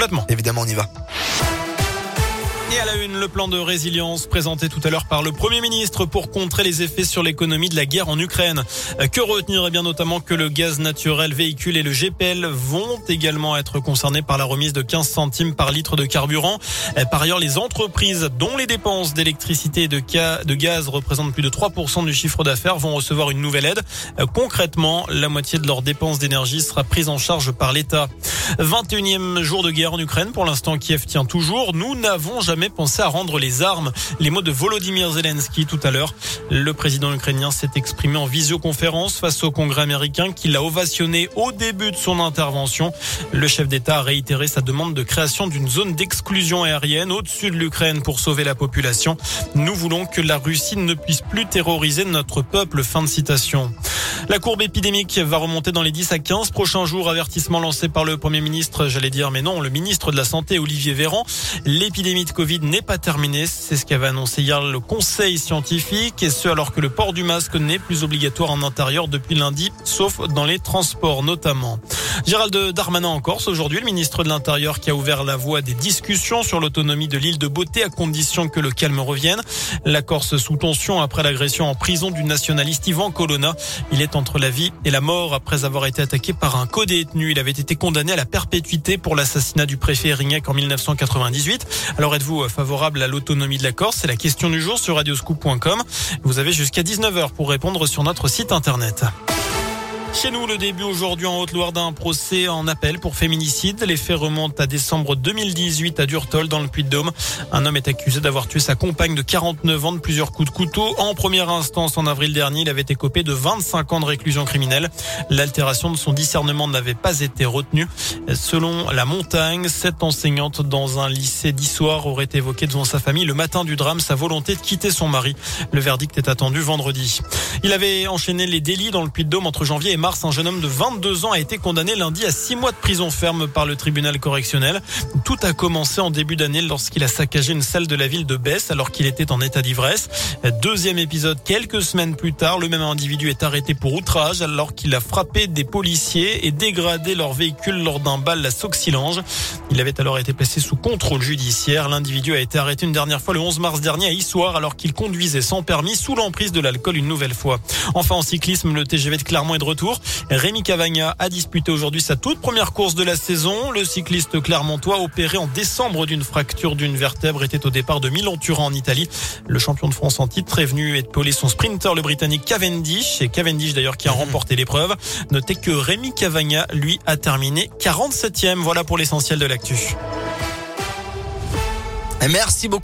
Complètement. Évidemment, on y va. Et à la une, le plan de résilience présenté tout à l'heure par le Premier ministre pour contrer les effets sur l'économie de la guerre en Ukraine. Que retenir? Eh bien notamment que le gaz naturel véhicule et le GPL vont également être concernés par la remise de 15 centimes par litre de carburant. Par ailleurs, les entreprises dont les dépenses d'électricité et de, gaz représentent plus de 3% du chiffre d'affaires vont recevoir une nouvelle aide. Concrètement, la moitié de leurs dépenses d'énergie sera prise en charge par l'État. 21e jour de guerre en Ukraine. Pour l'instant, Kiev tient toujours. Nous n'avons jamais pensé à rendre les armes. Les mots de Volodymyr Zelensky tout à l'heure. Le président ukrainien s'est exprimé en visioconférence face au Congrès américain qui l'a ovationné au début de son intervention. Le chef d'État a réitéré sa demande de création d'une zone d'exclusion aérienne au-dessus de l'Ukraine pour sauver la population. Nous voulons que la Russie ne puisse plus terroriser notre peuple. Fin de citation. La courbe épidémique va remonter dans les 10 à 15 prochains jours. Avertissement lancé par le Premier ministre, j'allais dire, mais non, le ministre de la Santé, Olivier Véran. L'épidémie de Covid n'est pas terminée. C'est ce qu'avait annoncé hier le conseil scientifique. Et ce, alors que le port du masque n'est plus obligatoire en intérieur depuis lundi, sauf dans les transports notamment. Gérald Darmanin en Corse aujourd'hui, le ministre de l'Intérieur qui a ouvert la voie des discussions sur l'autonomie de l'île de Beauté à condition que le calme revienne. La Corse sous tension après l'agression en prison du nationaliste Ivan Colonna. Il est entre la vie et la mort après avoir été attaqué par un co-détenu. Il avait été condamné à la perpétuité pour l'assassinat du préfet Rignac en 1998. Alors êtes-vous favorable à l'autonomie de la Corse? C'est la question du jour sur radioscoop.com. Vous avez jusqu'à 19h pour répondre sur notre site internet. Chez nous, le début aujourd'hui en Haute-Loire d'un procès en appel pour féminicide. Les faits remontent à décembre 2018 à Durtol, dans le Puy-de-Dôme. Un homme est accusé d'avoir tué sa compagne de 49 ans de plusieurs coups de couteau. En première instance, en avril dernier, il avait été copé de 25 ans de réclusion criminelle. L'altération de son discernement n'avait pas été retenue. Selon la montagne, cette enseignante dans un lycée d'histoire aurait évoqué devant sa famille le matin du drame sa volonté de quitter son mari. Le verdict est attendu vendredi. Il avait enchaîné les délits dans le Puy-de-Dôme entre janvier et mars, un jeune homme de 22 ans a été condamné lundi à 6 mois de prison ferme par le tribunal correctionnel. Tout a commencé en début d'année lorsqu'il a saccagé une salle de la ville de Besse alors qu'il était en état d'ivresse. Deuxième épisode, quelques semaines plus tard, le même individu est arrêté pour outrage alors qu'il a frappé des policiers et dégradé leur véhicule lors d'un bal à Soxilange. Il avait alors été placé sous contrôle judiciaire. L'individu a été arrêté une dernière fois le 11 mars dernier à Issoire alors qu'il conduisait sans permis sous l'emprise de l'alcool une nouvelle fois. Enfin en cyclisme, le TGV de Clermont est de retour. Rémi Cavagna a disputé aujourd'hui sa toute première course de la saison. Le cycliste clermontois opéré en décembre d'une fracture d'une vertèbre était au départ de Milan-Turin en Italie. Le champion de France en titre est venu épauler son sprinter, le britannique Cavendish. Et Cavendish d'ailleurs qui a mhm. remporté l'épreuve. Notez que Rémi Cavagna, lui, a terminé 47e. Voilà pour l'essentiel de l'actu. Merci beaucoup.